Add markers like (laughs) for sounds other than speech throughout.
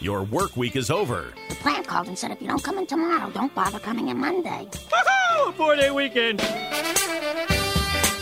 Your work week is over. The plant called and said if you don't come in tomorrow, don't bother coming in Monday. Woohoo! Four day weekend.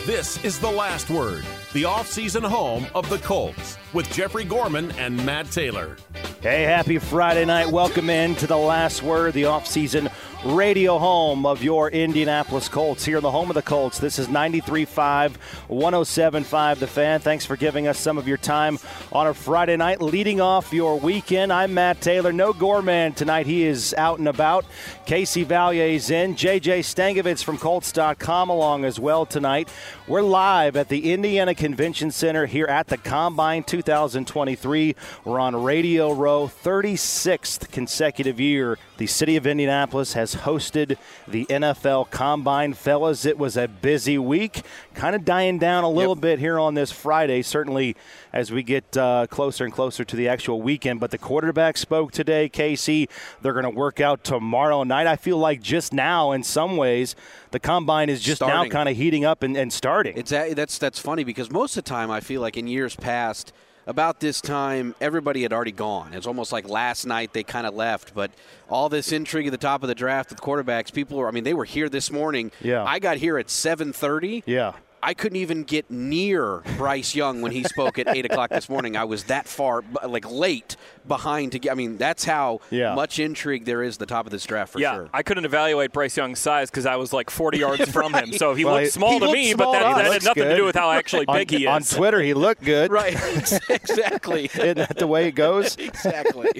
This is The Last Word, the off-season home of the Colts, with Jeffrey Gorman and Matt Taylor. Hey, happy Friday night. Welcome in to The Last Word, the off-season radio home of your Indianapolis Colts. Here in the home of the Colts, this is 93.5, 107.5 The Fan. Thanks for giving us some of your time on a Friday night, leading off your weekend. I'm Matt Taylor. No Gorman tonight. He is out and about. Casey Valier's in. JJ Stankovitz from Colts.com along as well tonight. We're live at the Indiana Convention Center here at the Combine 2023. We're on Radio Row, 36th consecutive year. The city of Indianapolis has hosted the NFL Combine. Fellas, it was a busy week, kind of dying down a little yep. bit here on this Friday, certainly as we get uh, closer and closer to the actual weekend. But the quarterback spoke today, Casey. They're going to work out tomorrow night. I feel like just now, in some ways, the combine is just starting. now kind of heating up and, and starting. It's that's that's funny because most of the time I feel like in years past – about this time, everybody had already gone. It's almost like last night they kind of left. But all this intrigue at the top of the draft with quarterbacks, people were. I mean, they were here this morning. Yeah. I got here at 7:30. Yeah. I couldn't even get near Bryce Young when he spoke at eight o'clock this morning. I was that far, like late behind to get. I mean, that's how yeah. much intrigue there is at the top of this draft for yeah, sure. I couldn't evaluate Bryce Young's size because I was like 40 yards (laughs) from him. So he well, looked small he to looked me, small but that, that had nothing good. to do with how actually big on, he is. On Twitter, he looked good. right. (laughs) exactly. Isn't that the way it goes? (laughs) exactly.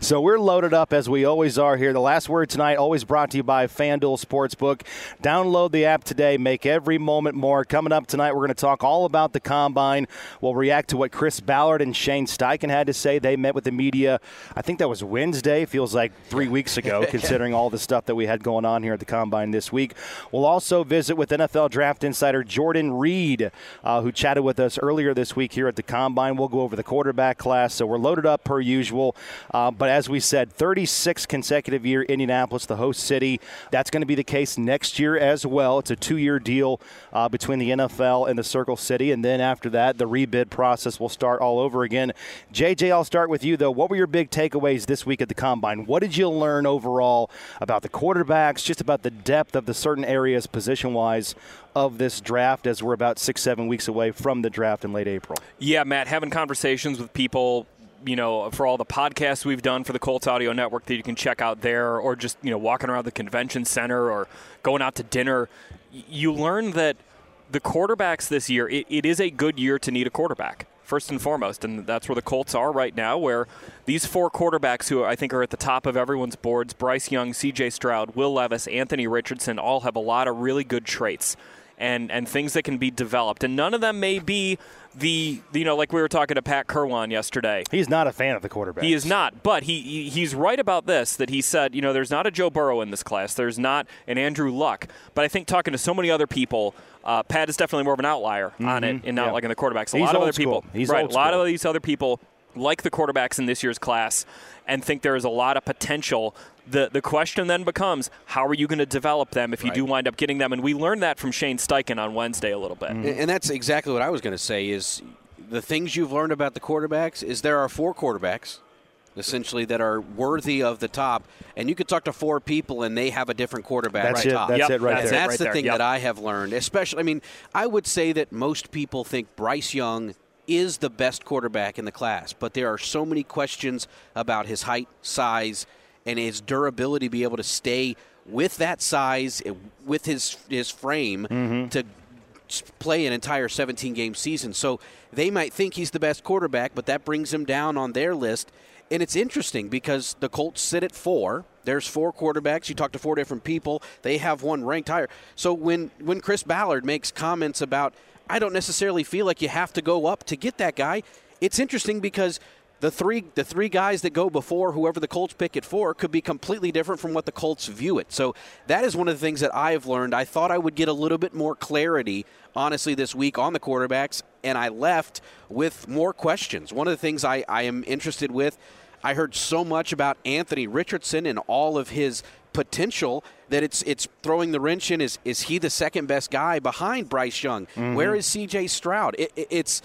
so we're loaded up as we always are here. The last word tonight, always brought to you by FanDuel Sportsbook. Download the app today. Make every moment more. Coming up tonight, we're going to talk all about the combine. We'll react to what Chris Ballard and Shane Steichen had to say. They met with the media. I think that was Wednesday. Feels like three weeks ago, (laughs) considering all the stuff that we had going on here at the combine this week. We'll also visit with NFL draft insider Jordan Reid, uh, who chatted with us earlier this week here at the combine. We'll go over the quarterback class. So we're loaded up per usual. Uh, but as we said, 36 consecutive year Indianapolis, the host city. That's going to be the case next year as well. It's a two year deal uh, between the NFL and the Circle City. And then after that, the rebid process will start all over again. JJ, I'll start with you, though. What were your big takeaways this week at the Combine? What did you learn overall about the quarterbacks, just about the depth of the certain areas position wise of this draft as we're about six, seven weeks away from the draft in late April? Yeah, Matt, having conversations with people you know, for all the podcasts we've done for the Colts Audio Network that you can check out there, or just, you know, walking around the convention center or going out to dinner, you learn that the quarterbacks this year, it, it is a good year to need a quarterback first and foremost. And that's where the Colts are right now, where these four quarterbacks who I think are at the top of everyone's boards Bryce Young, CJ Stroud, Will Levis, Anthony Richardson all have a lot of really good traits and, and things that can be developed. And none of them may be the you know like we were talking to Pat Kirwan yesterday. He's not a fan of the quarterback. He is not, but he he's right about this that he said you know there's not a Joe Burrow in this class. There's not an Andrew Luck. But I think talking to so many other people, uh, Pat is definitely more of an outlier mm-hmm. on it and not yeah. like in the quarterbacks. A he's lot of other school. people, he's right? A lot of these other people like the quarterbacks in this year's class and think there is a lot of potential the the question then becomes how are you going to develop them if you right. do wind up getting them and we learned that from Shane Steichen on Wednesday a little bit mm-hmm. and that's exactly what I was going to say is the things you've learned about the quarterbacks is there are four quarterbacks essentially that are worthy of the top and you could talk to four people and they have a different quarterback that's right it top. that's yep. it right and there that's right the there. thing yep. that I have learned especially I mean I would say that most people think Bryce Young is the best quarterback in the class but there are so many questions about his height size and his durability to be able to stay with that size with his his frame mm-hmm. to play an entire 17 game season. So they might think he's the best quarterback, but that brings him down on their list. And it's interesting because the Colts sit at four. There's four quarterbacks. You talk to four different people. They have one ranked higher. So when when Chris Ballard makes comments about, I don't necessarily feel like you have to go up to get that guy. It's interesting because the three the three guys that go before whoever the Colts pick at four could be completely different from what the Colts view it. So that is one of the things that I've learned. I thought I would get a little bit more clarity, honestly, this week on the quarterbacks, and I left with more questions. One of the things I, I am interested with, I heard so much about Anthony Richardson and all of his potential that it's it's throwing the wrench in. Is is he the second best guy behind Bryce Young? Mm-hmm. Where is C.J. Stroud? It, it, it's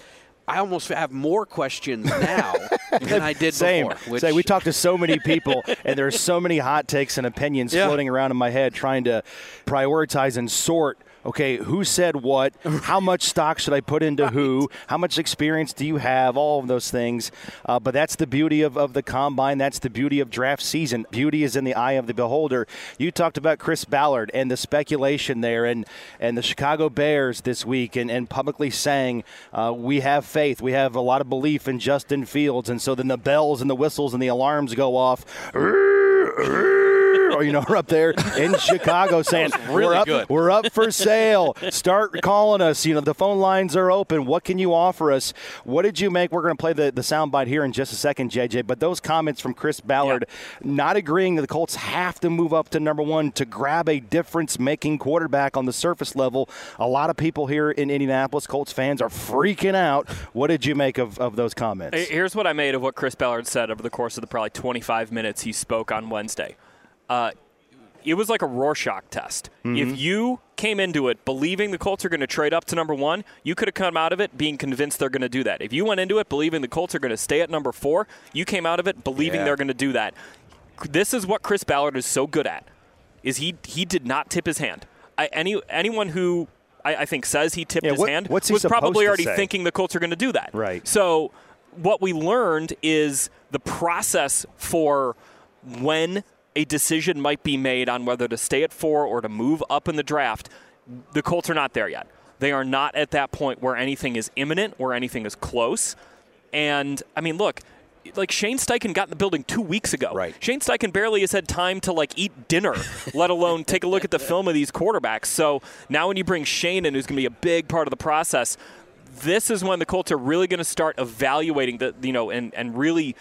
I almost have more questions now (laughs) than I did Same. before. Which, Say, we talked to so many people, (laughs) and there are so many hot takes and opinions Yeah. floating around in my head trying to prioritize and sort. Okay, who said what? (laughs) How much stock should I put into who? How much experience do you have? All of those things. Uh, but that's the beauty of, of the combine. That's the beauty of draft season. Beauty is in the eye of the beholder. You talked about Chris Ballard and the speculation there, and, and the Chicago Bears this week, and, and publicly saying, uh, we have faith. We have a lot of belief in Justin Fields. And so then the bells and the whistles and the alarms go off. (laughs) Or, you know, we're up there in (laughs) Chicago saying really we're up, good. we're up for sale. Start calling us. You know, the phone lines are open. What can you offer us? What did you make? We're going to play the, the soundbite here in just a second, JJ. But those comments from Chris Ballard, not agreeing that the Colts have to move up to number one to grab a difference making quarterback on the surface level. A lot of people here in Indianapolis, Colts fans, are freaking out. What did you make of, of those comments? Here's what I made of what Chris Ballard said over the course of the probably 25 minutes he spoke on Wednesday. Uh, it was like a Rorschach test. If you came into it believing the Colts are going to trade up to number one, you could have come out of it being convinced they're going to do that. If you went into it believing the Colts are going to stay at number four, you came out of it believing Yeah. they're going to do that. This is what Chris Ballard is so good at. Is he he did not tip his hand. I, any anyone who I, I think says he tipped Yeah, his what- hand was probably already say? thinking the Colts are going to do that. Right. So what we learned is the process for when a decision might be made on whether to stay at four or to move up in the draft. The Colts are not there yet. They are not at that point where anything is imminent, where anything is close. And I mean, look, like Shane Steichen got in the building two weeks ago. Right. Shane Steichen barely has had time to like eat dinner, (laughs) let alone take a look at the film of these quarterbacks. So now when you bring Shane in, who's going to be a big part of the process, this is when the Colts are really going to start evaluating the you know and and really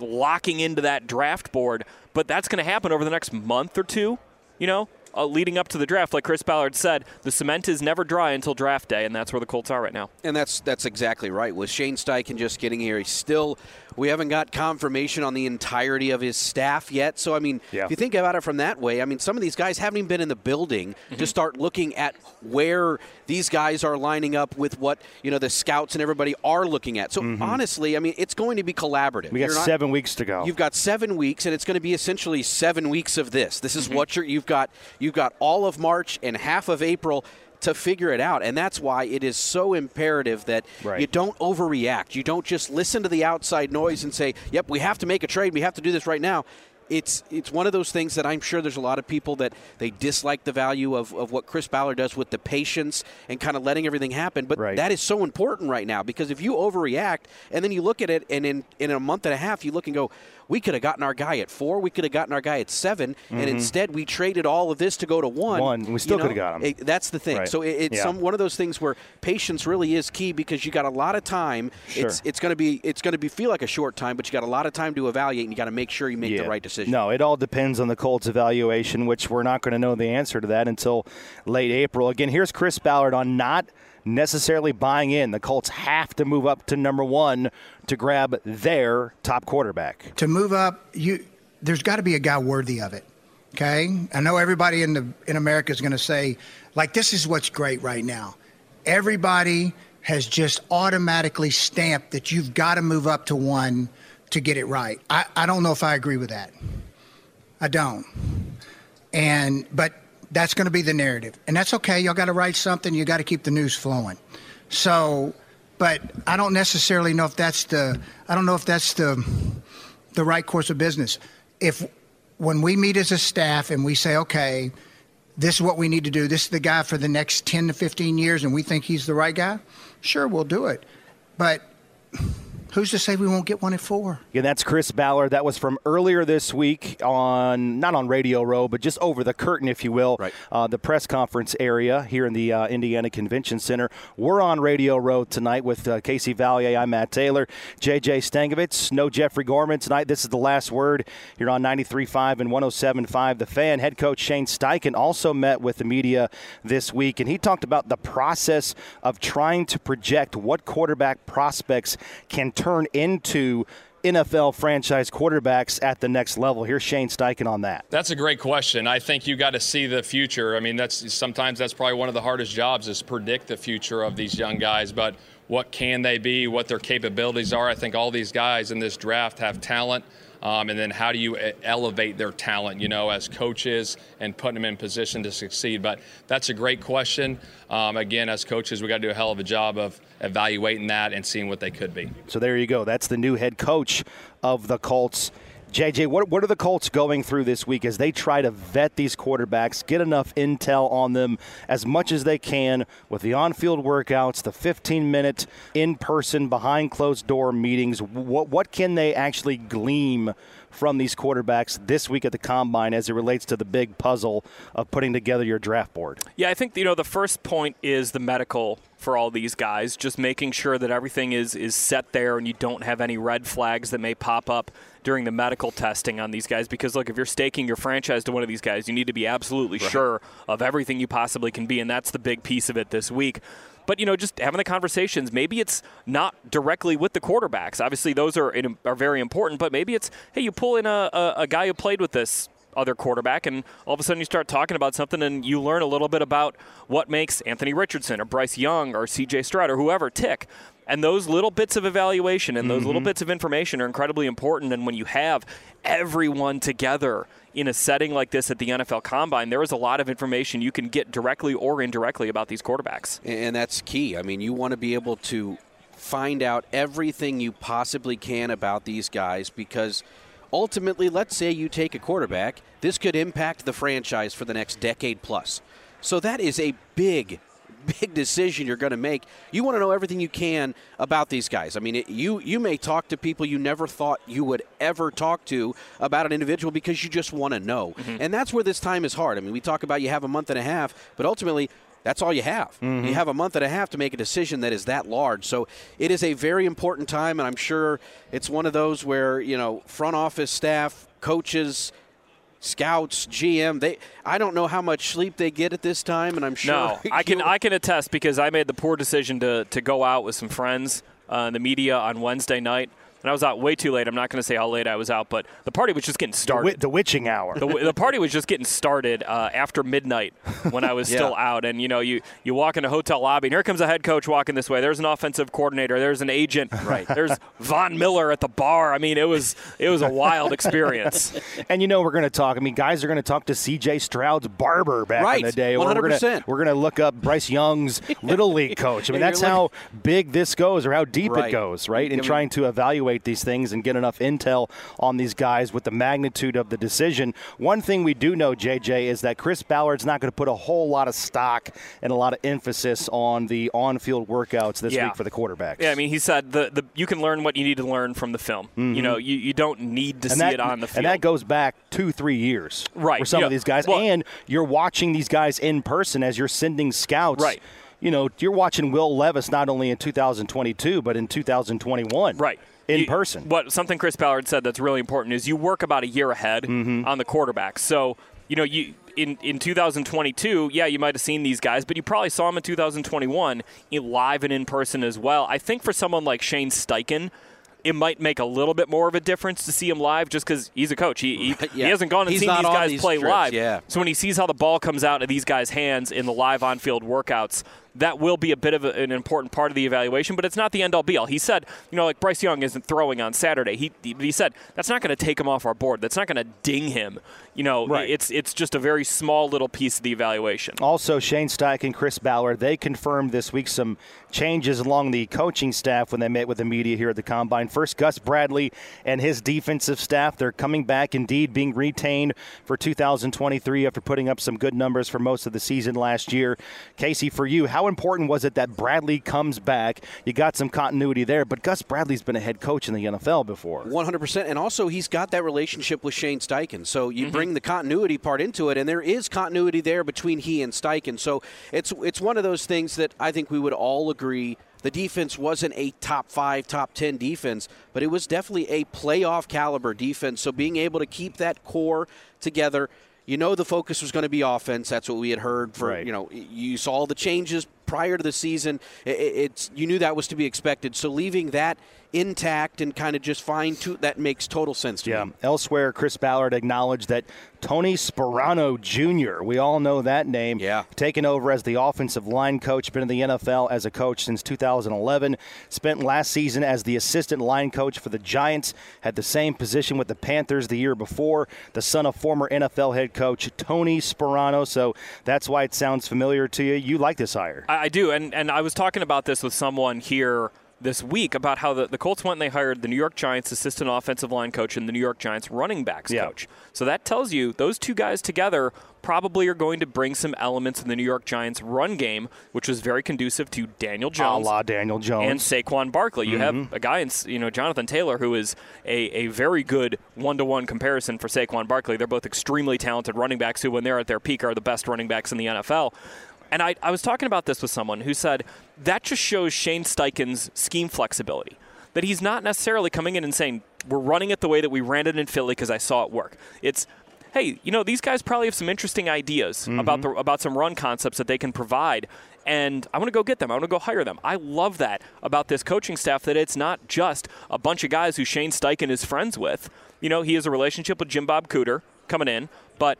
locking into that draft board. But that's going to happen over the next month or two. You know, uh, leading up to the draft, like Chris Ballard said, the cement is never dry until draft day, and that's where the Colts are right now. And that's that's exactly right. With Shane Steichen just getting here, he's still we haven't got confirmation on the entirety of his staff yet. So I mean, Yeah. if you think about it from that way, I mean, some of these guys haven't even been in the building Mm-hmm. to start looking at where these guys are lining up with what you know the scouts and everybody are looking at. So honestly, I mean, it's going to be collaborative. Mm-hmm. we got not- seven weeks to go. You've got seven weeks, and it's going to be essentially seven weeks of this. This Mm-hmm. is what you're. You've got. You've got all of March and half of April to figure it out, and that's why it is so imperative that Right. you don't overreact. You don't just listen to the outside noise and say, "Yep, we have to make a trade. We have to do this right now." It's it's one of those things that I'm sure there's a lot of people that they dislike the value of, of what Chris Ballard does with the patience and kind of letting everything happen. But Right. that is so important right now because if you overreact and then you look at it and in, in a month and a half you look and go, we could have gotten our guy at four, we could have gotten our guy at 7 and instead we traded all of this to go to one. Mm-hmm. One. We still you know, coulda got him. it- that's the thing. Right. So it, it's Yeah. some one of those things where patience really is key because you got a lot of time. Sure. It's it's going to be it's going to be feel like a short time, but you got a lot of time to evaluate and you got to make sure you make the right decision. No, it all depends on the Colts evaluation, which we're not going to know the answer to that until late April. Again, here's Chris Ballard on not necessarily buying in. The Colts have to move up to number one to grab their top quarterback. to move up, you there's got to be a guy worthy of it. Okay, I know everybody in the in America is going to say, like, this is what's great right now. Everybody has just automatically stamped that you've got to move up to one to get it right. I, I don't know if I agree with that. I don't. And but that's going to be the narrative, and that's okay. Y'all got to write something. You got to keep the news flowing. So, but I don't necessarily know if that's the. I don't know if that's the the right course of business. If when we meet as a staff and we say, okay, this is what we need to do. This is the guy for the next 10 to 15 years, and we think he's the right guy. Sure, we'll do it. But who's to say we won't get one at four? Again, that's Chris Ballard. That was from earlier this week on, not on Radio Row, but just over the curtain, if you will, Right. uh, the press conference area here in the uh, Indiana Convention Center. We're on Radio Row tonight with uh, Casey Valier. I'm Matt Taylor, JJ Stankovitz, no Jeffrey Gorman tonight. This is the last word here on 93.5 and 107.5. The fan, head coach Shane Steichen, also met with the media this week, and he talked about the process of trying to project what quarterback prospects can turn into NFL franchise quarterbacks at the next level. Here's Shane Steichen on that. That's a great question. I think you got to see the future. I mean, that's sometimes that's probably one of the hardest jobs is predict the future of these young guys. But what can they be, what their capabilities are. I think all these guys in this draft have talent. Um, and then how do you elevate their talent, you know, as coaches and putting them in position to succeed? But that's a great question. Um, again, as coaches, we got to do a hell of a job of evaluating that and seeing what they could be. So there you go. That's the new head coach of the Colts. JJ, what, what are the Colts going through this week as they try to vet these quarterbacks, get enough intel on them as much as they can with the on field workouts, the 15 minute in person, behind closed door meetings? What, what can they actually glean from these quarterbacks this week at the combine as it relates to the big puzzle of putting together your draft board? Yeah, I think you know the first point is the medical for all these guys, just making sure that everything is is set there and you don't have any red flags that may pop up during the medical testing on these guys because look if you're staking your franchise to one of these guys you need to be absolutely right. sure of everything you possibly can be and that's the big piece of it this week but you know, just having the conversations. Maybe it's not directly with the quarterbacks. Obviously, those are are very important. But maybe it's hey, you pull in a, a, a guy who played with this other quarterback, and all of a sudden you start talking about something, and you learn a little bit about what makes Anthony Richardson or Bryce Young or C.J. Stroud or whoever tick. And those little bits of evaluation and those mm-hmm. little bits of information are incredibly important. And when you have everyone together in a setting like this at the NFL Combine, there is a lot of information you can get directly or indirectly about these quarterbacks. And that's key. I mean, you want to be able to find out everything you possibly can about these guys because ultimately, let's say you take a quarterback, this could impact the franchise for the next decade plus. So that is a big (laughs) big decision you're going to make. You want to know everything you can about these guys. I mean, it, you you may talk to people you never thought you would ever talk to about an individual because you just want to know. Mm-hmm. And that's where this time is hard. I mean, we talk about you have a month and a half, but ultimately that's all you have. Mm-hmm. You have a month and a half to make a decision that is that large. So it is a very important time, and I'm sure it's one of those where, you know, front office staff, coaches, scouts, GM. They I don't know how much sleep they get at this time, and I'm sure. No, I (laughs) can I can attest because I made the poor decision to to go out with some friends uh, in the media on Wednesday night and I was out way too late. I'm not going to say how late I was out, but the party was just getting started. The, the witching hour. The, the, party was just getting started uh, after midnight when I was (laughs) yeah. still out. And you know, you you walk in a hotel lobby, and here comes a head coach walking this way. There's an offensive coordinator. There's an agent. (laughs) Right. There's Von Miller at the bar. I mean, it was it was a wild experience. (laughs) and you know, we're going to talk. I mean, guys are going to talk to C.J. Stroud's barber back right. in the day. 100%. We're going to look up Bryce Young's little league coach. I mean, that's how big this goes, or how deep right. it goes, right? In trying to evaluate these things and get get enough intel on these guys with the magnitude of the decision. One thing we do know, JJ, is that Chris Ballard's not going to put a whole lot of stock and a lot of emphasis on the on-field workouts this yeah. week for the quarterbacks. Yeah, I mean, he said the, the you can learn what you need to learn from the film. Mm-hmm. You know, you, you don't need to and see that, it on the field. And that goes back two, three years right. for some yeah. of these guys. Well, and you're watching these guys in person as you're sending scouts. Right you know, you're watching Will Levis not only in 2022 but in 2021. Right in you, person. What something Chris Ballard said that's really important is you work about a year ahead mm-hmm. on the quarterback. So you know you in, in 2022, yeah, you might have seen these guys, but you probably saw them in 2021 in live and in person as well. I think for someone like Shane Steichen, it might make a little bit more of a difference to see him live just because he's a coach. He, he, yeah. he hasn't gone and he's seen these guys these play trips, live. Yeah. So when he sees how the ball comes out of these guys' hands in the live on field workouts, that will be a bit of a, an important part of the evaluation, but it's not the end all be all. He said, you know, like Bryce Young isn't throwing on Saturday. He he said that's not going to take him off our board. That's not going to ding him. You know, right. it's it's just a very small little piece of the evaluation. Also, Shane Steichen and Chris Ballard they confirmed this week some changes along the coaching staff when they met with the media here at the combine. First, Gus Bradley and his defensive staff they're coming back, indeed being retained for 2023 after putting up some good numbers for most of the season last year. Casey, for you, how how important was it that Bradley comes back? You got some continuity there, but Gus Bradley's been a head coach in the NFL before. 100%. And also, he's got that relationship with Shane Steichen. So you mm-hmm. bring the continuity part into it, and there is continuity there between he and Steichen. So it's, it's one of those things that I think we would all agree the defense wasn't a top five, top 10 defense, but it was definitely a playoff caliber defense. So being able to keep that core together you know the focus was going to be offense. That's what we had heard for right. you know you saw the changes prior to the season. It, it's you knew that was to be expected. So leaving that intact and kind of just fine to that makes total sense to you. Yeah. me. Elsewhere, Chris Ballard acknowledged that Tony Sparano Jr., we all know that name, Yeah. taken over as the offensive line coach, been in the NFL as a coach since 2011, spent last season as the assistant line coach for the Giants, had the same position with the Panthers the year before, the son of former NFL head coach Tony Sparano. So that's why it sounds familiar to you. You like this hire. I, I do, and and I was talking about this with someone here this week about how the, the Colts went and they hired the New York Giants assistant offensive line coach and the New York Giants running backs Yeah. coach. So that tells you those two guys together probably are going to bring some elements in the New York Giants run game, which was very conducive to Daniel A Jones la Daniel Jones. and Saquon Barkley. You Mm-hmm. have a guy in you know Jonathan Taylor who is a, a very good one to one comparison for Saquon Barkley. They're both extremely talented running backs who, when they're at their peak, are the best running backs in the NFL. And I, I was talking about this with someone who said that just shows Shane Steichen's scheme flexibility. That he's not necessarily coming in and saying, we're running it the way that we ran it in Philly because I saw it work. It's, hey, you know, these guys probably have some interesting ideas mm-hmm. about the about some run concepts that they can provide, and I want to go get them. I want to go hire them. I love that about this coaching staff that it's not just a bunch of guys who Shane Steichen is friends with. You know, he has a relationship with Jim Bob Cooter coming in, but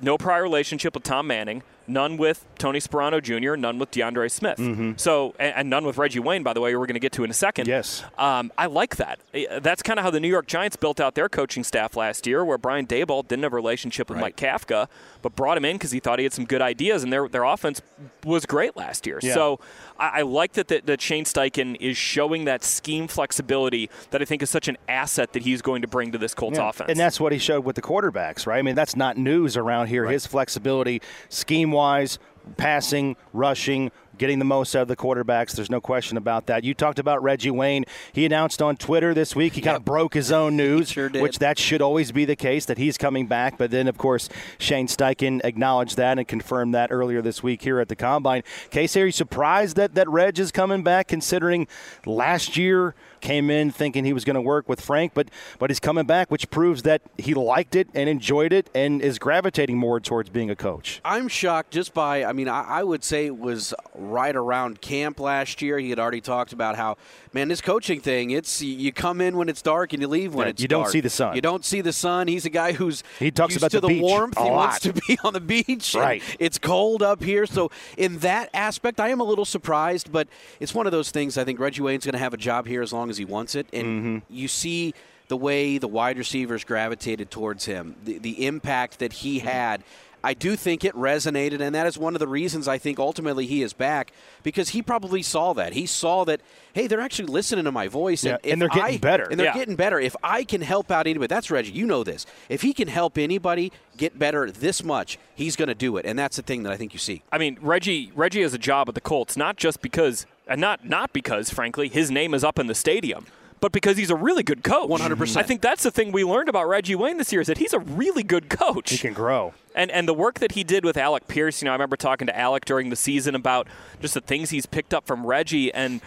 no prior relationship with Tom Manning, none with Tony Sparano Jr., none with DeAndre Smith. So, and, and none with Reggie Wayne, by the way, we're going to get to in a second. Yes. Um, I like that. That's kind of how the New York Giants built out their coaching staff last year, where Brian Daboll didn't have a relationship with Mike Kafka, but brought him in because he thought he had some good ideas, and their, their offense was great last year. Yeah. So I, I like that, that, that Shane Steichen is showing that scheme flexibility that I think is such an asset that he's going to bring to this Colts Yeah, offense. And that's what he showed with the quarterbacks, right? I mean, that's not news around here. His flexibility, scheme wise, passing, rushing, getting the most out of the quarterbacks. There's no question about that. You talked about Reggie Wayne. He announced on Twitter this week he kind of broke his own news, sure which that should always be the case that he's coming back. But then, of course, Shane Steichen acknowledged that and confirmed that earlier this week here at the Combine. Casey, are you surprised that, that Reg is coming back considering last year came in thinking he was going to work with Frank, but but he's coming back, which proves that he liked it and enjoyed it and is gravitating more towards being a coach. I'm shocked just by, I mean, I, I would say it was right around camp last year. He had already talked about how, man, this coaching thing, it's you come in when it's dark and you leave when Yeah, it's you don't see the sun. You don't see the sun. He's a guy who's He talks used about to the beach warmth. he wants to be on the beach. Right. It's cold up here. So in that aspect, I am a little surprised, but it's one of those things. I think Reggie Wayne's going to have a job here as long as he wants it. And Mm-hmm. you see the way the wide receivers gravitated towards him, the, the impact that he Mm-hmm. had. I do think it resonated, and that is one of the reasons I think ultimately he is back because he probably saw that. He saw that, hey, they're actually listening to my voice, and, if and they're getting I- better. And they're Yeah. getting better. If I can help out anybody, that's Reggie. You know this. If he can help anybody get better this much, he's going to do it, and that's the thing that I think you see. I mean, Reggie Reggie has a job at the Colts, not just because, and not not because, frankly, his name is up in the stadium, but because he's a really good coach. 100%. I think that's the thing we learned about Reggie Wayne this year is that he's a really good coach. He can grow. And and the work that he did with Alec Pierce, you know, I remember talking to Alec during the season about just the things he's picked up from Reggie and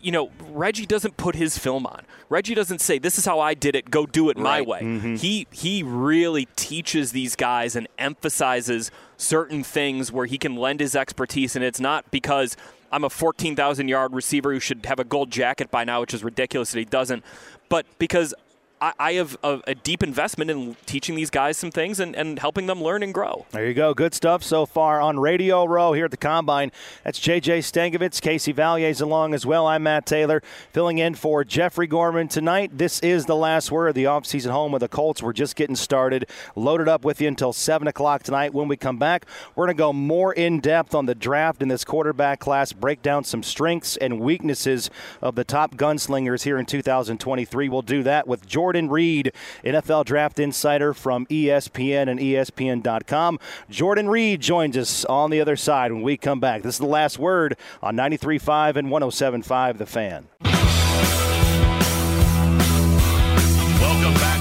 you know, Reggie doesn't put his film on. Reggie doesn't say, "This is how I did it. Go do it my Right. way." Mm-hmm. He he really teaches these guys and emphasizes certain things where he can lend his expertise, and it's not because I'm a 14,000 yard receiver who should have a gold jacket by now, which is ridiculous that he doesn't, but because I, I have a, a deep investment in teaching these guys some things and, and helping them learn and grow. There you go. Good stuff so far on Radio Row here at the Combine. That's JJ Stankovitz. Casey Valier's along as well. I'm Matt Taylor, filling in for Jeffrey Gorman tonight. This is the last word, of the offseason home of the Colts. We're just getting started. Loaded up with you until 7 o'clock tonight. When we come back, we're going to go more in depth on the draft in this quarterback class, break down some strengths and weaknesses of the top gunslingers here in 2023. We'll do that with Jordan Reid, NFL Draft Insider from ESPN and ESPN.com. Jordan Reid joins us on the other side when we come back. This is the last word on 93.5 and 107.5 The Fan. Welcome back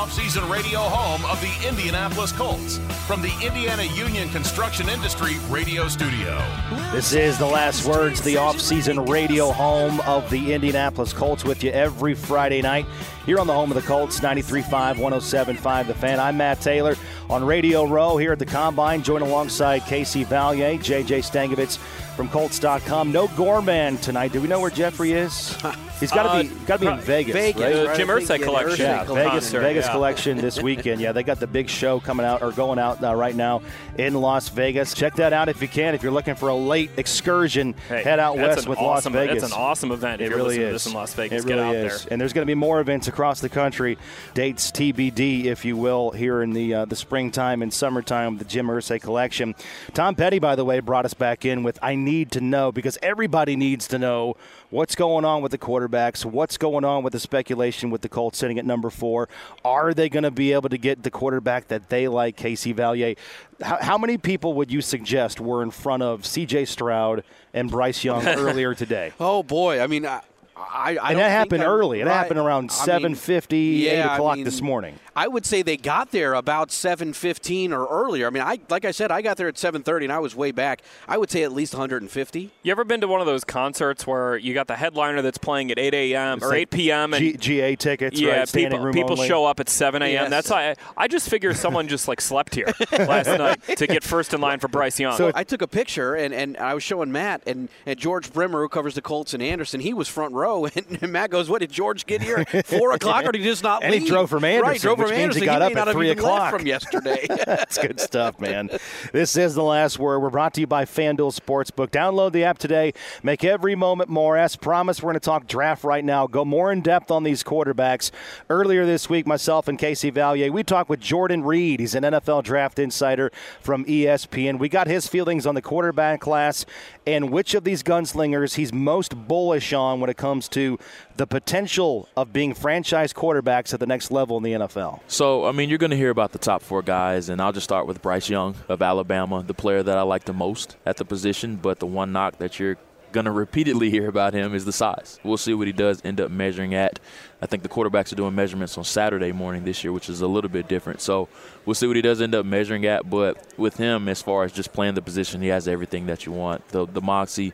off-season radio home of the Indianapolis Colts from the Indiana Union Construction Industry radio studio. This is the last words, the off-season radio home of the Indianapolis Colts with you every Friday night here on the home of the Colts, 93.5, 107.5 The Fan. I'm Matt Taylor on Radio Row here at the Combine, joined alongside Casey Valier, JJ Stankovitz from Colts.com. No Gorman tonight. Do we know where Jeffrey is? (laughs) He's got to Uh, be got to be in Vegas, Vegas, right? The? Jim I Irsay collection. Yeah, Vegas, Vegas, concert, Vegas yeah. collection (laughs) this weekend. Yeah, they got the big show coming out or going out uh, right now in Las Vegas. Check that out if you can. If you're looking for a late excursion, Hey, head out west with awesome, Las Vegas. That's an awesome event. If It you're really listening to is. this in Las Vegas, It really get out is. there. And there's going to be more events across the country. Dates TBD, if you will, here in the uh, the springtime and summertime with the Jim Irsay collection. Tom Petty, by the way, brought us back in with "I need to know" because everybody needs to know what's going on with the quarterbacks, what's going on with the speculation with the Colts sitting at number four. Are they going to be able to get the quarterback that they like, Casey Valier? How, how many people would you suggest were in front of C.J. Stroud and Bryce Young (laughs) earlier today? Oh boy, I mean, I, I, I and that happened I'm- early. It right. happened around I mean, seven fifty, eight yeah, I o'clock mean, this morning. I would say they got there about seven fifteen or earlier. I mean, I like I said, I got there at seven thirty, and I was way back. I would say at least one hundred and fifty. You ever been to one of those concerts where you got the headliner that's playing at 8 a.m. or 8 p.m. and G- GA tickets, yeah, right? People, room people only. show up at 7 a.m. Yes. That's why I, I just figure someone just like slept here (laughs) last night to get first in line for Bryce Young. So I took a picture and, and I was showing Matt and, and George Bremer, who covers the Colts and Anderson. He was front row, (laughs) and, Matt goes, "What did George get here? Four o'clock, or did he just not (laughs) And he drove from Anderson, right? Drove which from means he got may up at 3 o'clock. from yesterday. (laughs) That's good stuff, man. This is the last word. We're brought to you by FanDuel Sportsbook. Download the app today. Make every moment more. As promised, we're going to talk draft right now. Go more in depth on these quarterbacks. Earlier this week, myself and Casey Valier, we talked with Jordan Reid. He's an NFL draft insider from ESPN. We got his feelings on the quarterback class and which of these gunslingers he's most bullish on when it comes to the potential of being franchise quarterbacks at the next level in the NFL. So, I mean, you're going to hear about the top four guys, and I'll just start with Bryce Young of Alabama, the player that I like the most at the position. But the one knock that you're going to repeatedly hear about him is the size. We'll see what he does end up measuring at. I think the quarterbacks are doing measurements on Saturday morning this year, which is a little bit different. So we'll see what he does end up measuring at. But with him, as far as just playing the position, he has everything that you want. The, the moxie,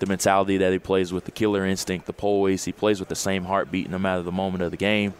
the mentality that he plays with, the killer instinct, the poise. He plays with the same heartbeat no matter the moment of the game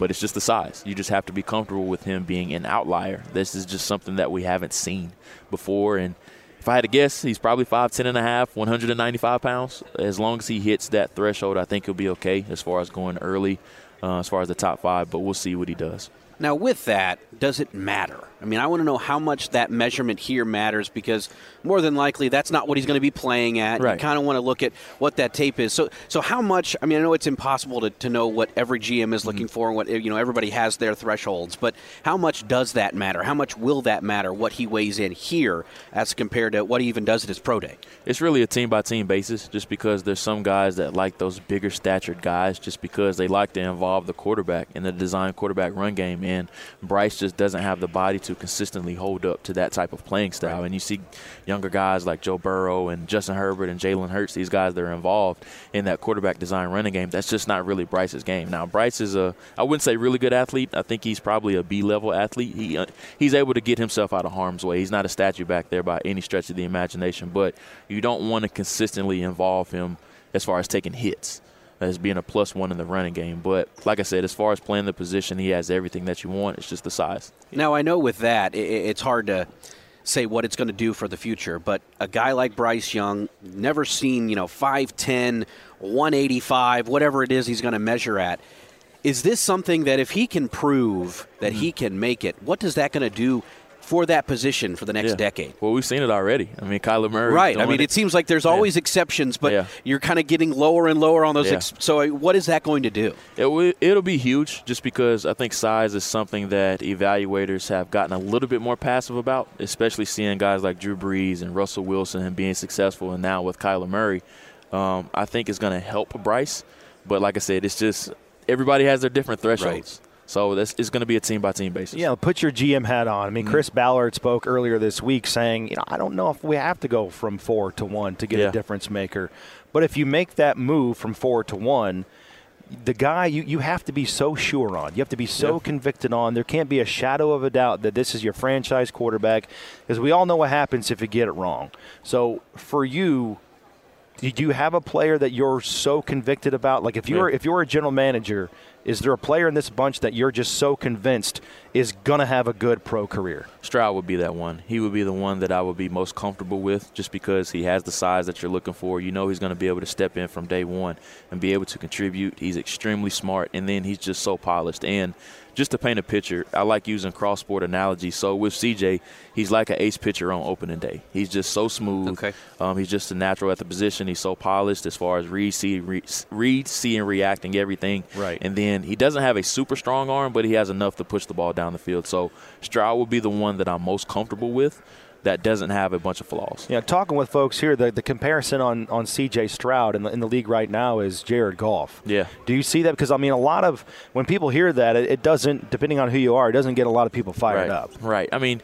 but it's just the size. You just have to be comfortable with him being an outlier. This is just something that we haven't seen before. And if I had to guess, he's probably 5'10 and a half, 195 pounds. As long as he hits that threshold, I think he'll be okay as far as going early, uh, as far as the top five, but we'll see what he does. Now, with that, does it matter? I mean, I want to know how much that measurement here matters because more than likely that's not what he's going to be playing at. Right. You kind of want to look at what that tape is. So, so how much? I mean, I know it's impossible to, to know what every GM is looking mm-hmm. for and what you know. Everybody has their thresholds, but how much does that matter? How much will that matter? What he weighs in here as compared to what he even does at his pro day? It's really a team by team basis, just because there's some guys that like those bigger statured guys, just because they like to involve the quarterback in the design quarterback run game. And Bryce just doesn't have the body to consistently hold up to that type of playing style. And you see younger guys like Joe Burrow and Justin Herbert and Jalen Hurts, these guys that are involved in that quarterback design running game. That's just not really Bryce's game. Now, Bryce is a, I wouldn't say really good athlete. I think he's probably a B level athlete. He uh, he's able to get himself out of harm's way. He's not a statue back there by any stretch of the imagination, but you don't want to consistently involve him as far as taking hits as being a plus one in the running game. But like I said, as far as playing the position, he has everything that you want. It's just the size. Now, I know with that, it's hard to say what it's going to do for the future, but a guy like Bryce Young, never seen, you know, 5'10, 185, whatever it is he's going to measure at. Is this something that if he can prove that he mm-hmm. can make it, what is that going to do for that position for the next Yeah. decade? Well, we've seen it already. I mean, Kyler Murray. Right. I mean, it seems like there's Yeah. always exceptions, but Yeah. you're kind of getting lower and lower on those. Yeah. Ex- so, uh, what is that going to do? It will, it'll be huge just because I think size is something that evaluators have gotten a little bit more passive about, especially seeing guys like Drew Brees and Russell Wilson and being successful, and now with Kyler Murray. Um, I think it's going to help Bryce. But like I said, it's just everybody has their different thresholds. So that's, it's going to be a team by team basis. Yeah, put your GM hat on. I mean, Mm-hmm. Chris Ballard spoke earlier this week saying, you know, I don't know if we have to go from four to one to get Yeah. a difference maker. But if you make that move from four to one, the guy you, you have to be so sure on. You have to be so Yeah. convicted on. There can't be a shadow of a doubt that this is your franchise quarterback because we all know what happens if you get it wrong. So for you, do you have a player that you're so convicted about? Like if you're Yeah. if you're a general manager, is there a player in this bunch that you're just so convinced is gonna have a good pro career? Stroud would be that one. He would be the one that I would be most comfortable with just because he has the size that you're looking for. You know he's going to be able to step in from day one and be able to contribute. He's extremely smart, and then he's just so polished. And just to paint a picture, I like using cross sport analogy. So with CJ, he's like an ace pitcher on opening day. He's just so smooth. Okay. Um, he's just a natural at the position. He's so polished as far as read, see, re, read, see, and reacting everything. Right. And then he doesn't have a super strong arm, but he has enough to push the ball down the field. So Stroud would be the one that I'm most comfortable with that doesn't have a bunch of flaws. Yeah, talking with folks here, the, the comparison on, on C.J. Stroud in the, in the league right now is Jared Goff. Yeah. Do you see that? Because I mean, a lot of when people hear that, it, it doesn't. Depending on who you are, it doesn't get a lot of people fired right. up. Right. I mean,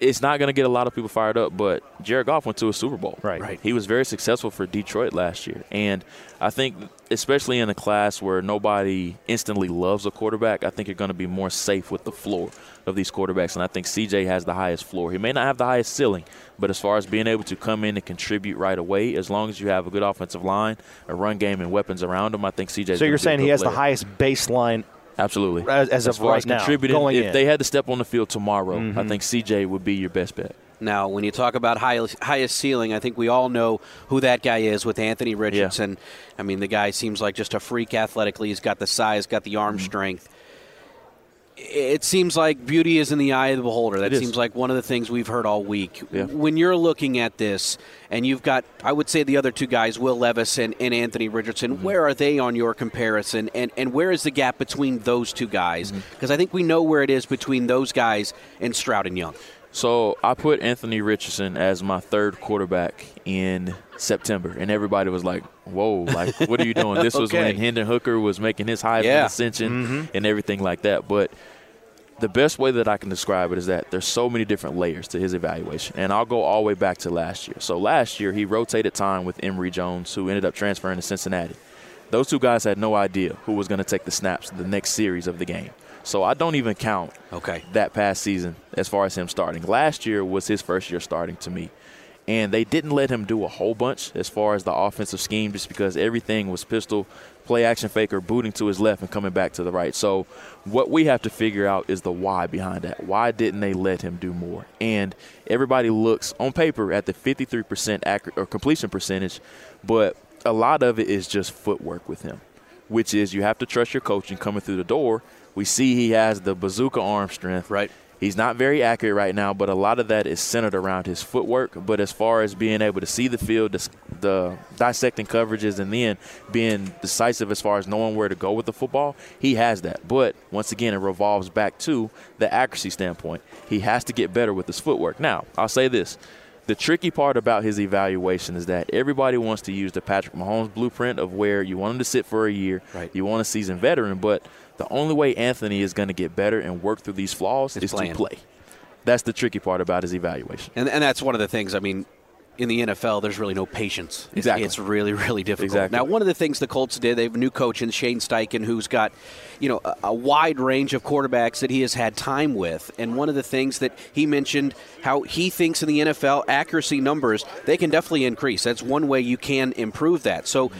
it's not going to get a lot of people fired up, but Jared Goff went to a Super Bowl. Right. Right. He was very successful for Detroit last year. And I think, especially in a class where nobody instantly loves a quarterback, I think you're going to be more safe with the floor of these quarterbacks. And I think CJ has the highest floor. He may not have the highest ceiling, but as far as being able to come in and contribute right away, as long as you have a good offensive line, a run game, and weapons around him, I think CJ. So you're saying he has the highest baseline Absolutely. as, as of far right as now contributing, going if in. Mm-hmm. they had to step on the field tomorrow, I think CJ would be your best bet. Now, when you talk about high, highest ceiling, I think we all know who that guy is with Anthony Richardson. I mean, the guy seems like just a freak athletically. He's got the size, got the arm Mm-hmm. strength. It seems like beauty is in the eye of the beholder. That seems like one of the things we've heard all week. Yeah. When you're looking at this, and you've got, I would say, the other two guys, Will Levis and, and Anthony Richardson, Mm-hmm. where are they on your comparison? And, and where is the gap between those two guys? Mm-hmm. Because I think we know where it is between those guys and Stroud and Young. So I put Anthony Richardson as my third quarterback in September, and everybody was like, "Whoa! Like, what are you doing?" This was when Hendon Hooker was making his high Yeah. ascension mm-hmm. and everything like that. But the best way that I can describe it is that there's so many different layers to his evaluation, and I'll go all the way back to last year. So last year he rotated time with Emory Jones, who ended up transferring to Cincinnati. Those two guys had no idea who was going to take the snaps the next series of the game. So I don't even count Okay. that past season as far as him starting. Last year was his first year starting to me. And they didn't let him do a whole bunch as far as the offensive scheme just because everything was pistol, play action faker, booting to his left and coming back to the right. So what we have to figure out is the why behind that. Why didn't they let him do more? And everybody looks on paper at the 53% accurate or completion percentage, but a lot of it is just footwork with him, which is you have to trust your coach coaching coming through the door. We see he has the bazooka arm strength. Right. He's not very accurate right now, but a lot of that is centered around his footwork. But as far as being able to see the field, the, the dissecting coverages, and then being decisive as far as knowing where to go with the football, he has that. But once again, it revolves back to the accuracy standpoint. He has to get better with his footwork. Now, I'll say this. The tricky part about his evaluation is that everybody wants to use the Patrick Mahomes blueprint of where you want him to sit for a year, Right. you want a seasoned veteran, but the only way Anthony is going to get better and work through these flaws Is is playing. to play. That's the tricky part about his evaluation. And, and that's one of the things. I mean, in the NFL, there's really no patience. It's- Exactly. It's really, really difficult. Exactly. Now, one of the things the Colts did, they have a new coach in Shane Steichen who's got, you know, a, a wide range of quarterbacks that he has had time with. And one of the things that he mentioned, how he thinks in the NFL, accuracy numbers, they can definitely increase. That's one way you can improve that. So,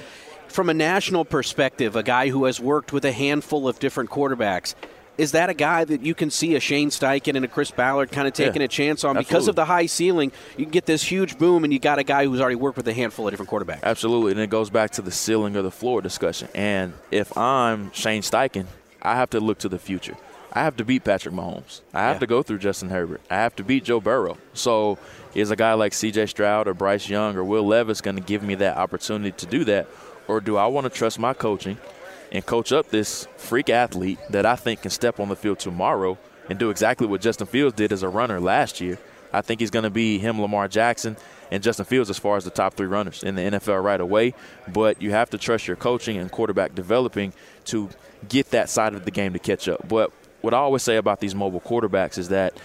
from a national perspective, a guy who has worked with a handful of different quarterbacks, is that a guy that you can see a Shane Steichen and a Chris Ballard kind of taking Yeah, a chance on because of the high ceiling? You can get this huge boom, and you got a guy who's already worked with a handful of different quarterbacks. Absolutely. And it goes back to the ceiling or the floor discussion. And if I'm Shane Steichen, I have to look to the future. I have to beat Patrick Mahomes. I have Yeah. to go through Justin Herbert. I have to beat Joe Burrow. So is a guy like CJ Stroud or Bryce Young or Will Levis going to give me that opportunity to do that? Or do I want to trust my coaching and coach up this freak athlete that I think can step on the field tomorrow and do exactly what Justin Fields did as a runner last year? I think he's going to be him, Lamar Jackson, and Justin Fields as far as the top three runners in the NFL right away. But you have to trust your coaching and quarterback developing to get that side of the game to catch up. But what I always say about these mobile quarterbacks is that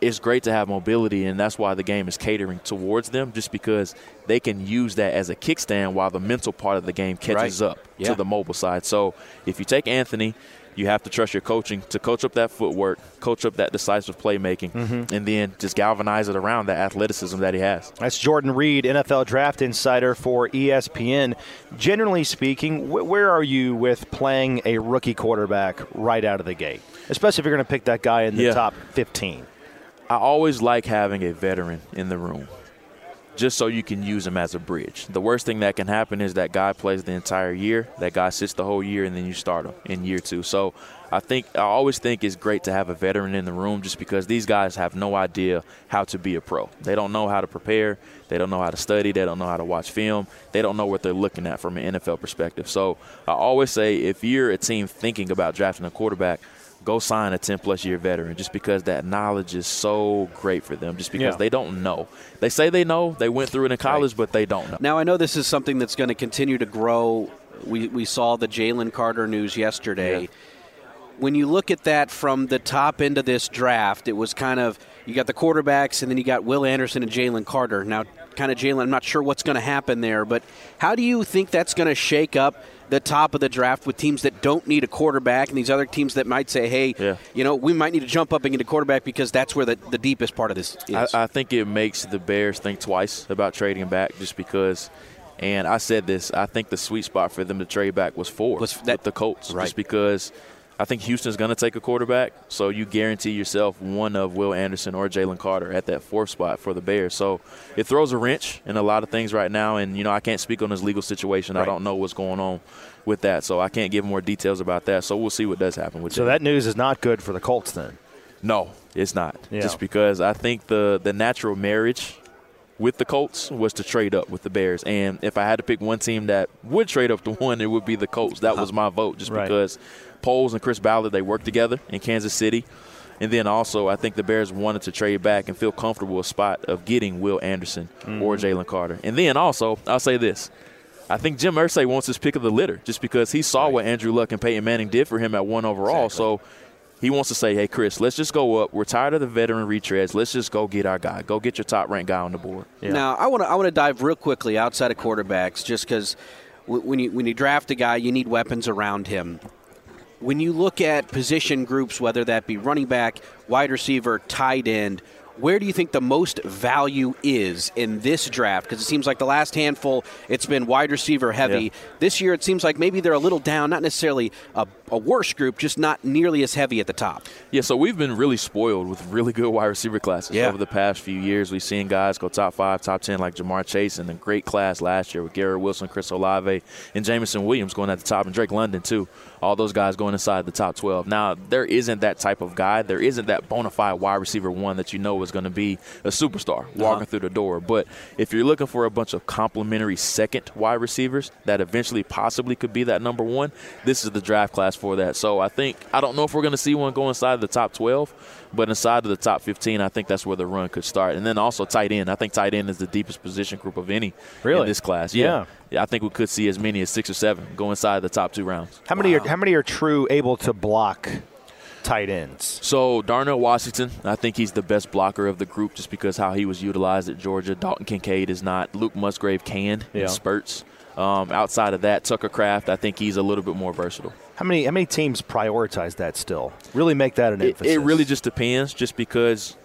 it's great to have mobility, and that's why the game is catering towards them, just because they can use that as a kickstand while the mental part of the game catches Right. up Yeah. to the mobile side. So if you take Anthony, you have to trust your coaching to coach up that footwork, coach up that decisive playmaking, Mm-hmm. and then just galvanize it around that athleticism that he has. That's Jordan Reid, NFL Draft Insider for ESPN. Generally speaking, wh- where are you with playing a rookie quarterback right out of the gate? Especially if you're going to pick that guy in the Yeah. top 15. I always like having a veteran in the room just so you can use him as a bridge. The worst thing that can happen is that guy plays the entire year, that guy sits the whole year, and then you start him in year two. So I think I always think it's great to have a veteran in the room just because these guys have no idea how to be a pro. They don't know how to prepare, they don't know how to study, they don't know how to watch film, they don't know what they're looking at from an NFL perspective. So I always say if you're a team thinking about drafting a quarterback, go sign a 10 plus year veteran just because that knowledge is so great for them just because Yeah. they don't know they say they know they went through it in college but they don't know Now, I know this is something that's going to continue to grow. We, we saw the Jalen Carter news yesterday. Yeah. When you look at that from the top end of this draft, it was kind of you got the quarterbacks and then you got Will Anderson and Jalen Carter. Now, kind of Jalen, I'm not sure what's going to happen there, but how do you think that's going to shake up the top of the draft with teams that don't need a quarterback and these other teams that might say, hey, Yeah. you know, we might need to jump up and get a quarterback because that's where the, the deepest part of this is? I, I think it makes the bears think twice about trading back just because and i said this i think the sweet spot for them to trade back was four Was that- with the colts Right. just because I think Houston's going to take a quarterback, so you guarantee yourself one of Will Anderson or Jalen Carter at that fourth spot for the Bears. So it throws a wrench in a lot of things right now, and you know I can't speak on his legal situation. I don't know what's going on with that, so I can't give more details about that. So we'll see what does happen with So Jalen. that news is not good for the Colts then. No, it's not. Yeah. Just because I think the the natural marriage with the Colts was to trade up with the Bears. And if I had to pick one team that would trade up to one, it would be the Colts. That was my vote just Right. because Poles and Chris Ballard, they work together in Kansas City. And then also, I think the Bears wanted to trade back and feel comfortable a spot of getting Will Anderson or mm-hmm. Jalen Carter. And then also, I'll say this. I think Jim Irsay wants his pick of the litter just because he saw what Andrew Luck and Peyton Manning did for him at one overall. So he wants to say, hey, Chris, let's just go up. We're tired of the veteran retreads. Let's just go get our guy. Go get your top ranked guy on the board. Now, I want to I want to dive real quickly outside of quarterbacks, just because when you when you draft a guy, you need weapons around him. When you look at position groups, whether that be running back, wide receiver, tight end, where do you think the most value is in this draft? Because it seems like the last handful, it's been wide receiver heavy. Yeah. This year, it seems like maybe they're a little down, not necessarily a, a worse group, just not nearly as heavy at the top. Yeah, so we've been really spoiled with really good wide receiver classes Yeah. over the past few years. We've seen guys go top five, top ten, like Ja'Marr Chase, and a great class last year with Garrett Wilson, Chris Olave, and Jameson Williams going at the top, and Drake London too. All those guys going inside the top 12. Now there isn't that type of guy. There isn't that bona fide wide receiver one that you know is going to be a superstar uh-huh. walking through the door. But if you're looking for a bunch of complementary second wide receivers that eventually possibly could be that number one, this is the draft class for that. So I think I don't know if we're going to see one go inside the top 12, but inside of the top 15, I think that's where the run could start. And then also tight end. I think tight end is the deepest position group of any Really? in this class. Yeah. Yeah. yeah. I think we could see as many as six or seven go inside the top two rounds. How many are how many are true able to block tight ends? So Darnell Washington, I think he's the best blocker of the group just because how he was utilized at Georgia. Dalton Kincaid is not. Luke Musgrave can Yeah. in spurts. Um, outside of that, Tucker Kraft, I think he's a little bit more versatile. How many how many teams prioritize that still? Really make that an It, emphasis. it really just depends, just because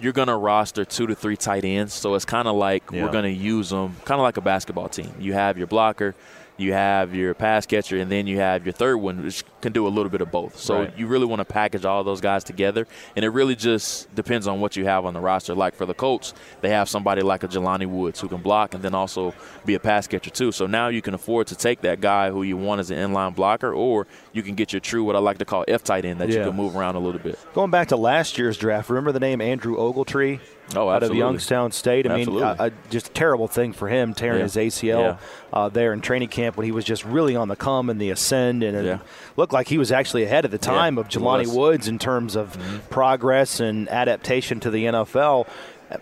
you're going to roster two to three tight ends. So it's kind of like Yeah. we're going to use them kind of like a basketball team. You have your blocker, you have your pass catcher, and then you have your third one, which can do a little bit of both. So Right. you really want to package all those guys together. And it really just depends on what you have on the roster. Like for the Colts, they have somebody like a Jelani Woods who can block and then also be a pass catcher too. So now you can afford to take that guy who you want as an inline blocker, or you can get your true, what I like to call F tight end, that Yeah. you can move around a little bit. Going back to last year's draft, remember the name Andrew Ogletree? Oh, out of. Youngstown State. I Absolutely. mean, uh, uh, just a terrible thing for him tearing Yeah. his ACL Yeah. uh, there in training camp when he was just really on the come and the ascend, and it Yeah. looked like he was actually ahead of the time of Jelani. Mm-hmm. Woods in terms of progress and adaptation to the NFL.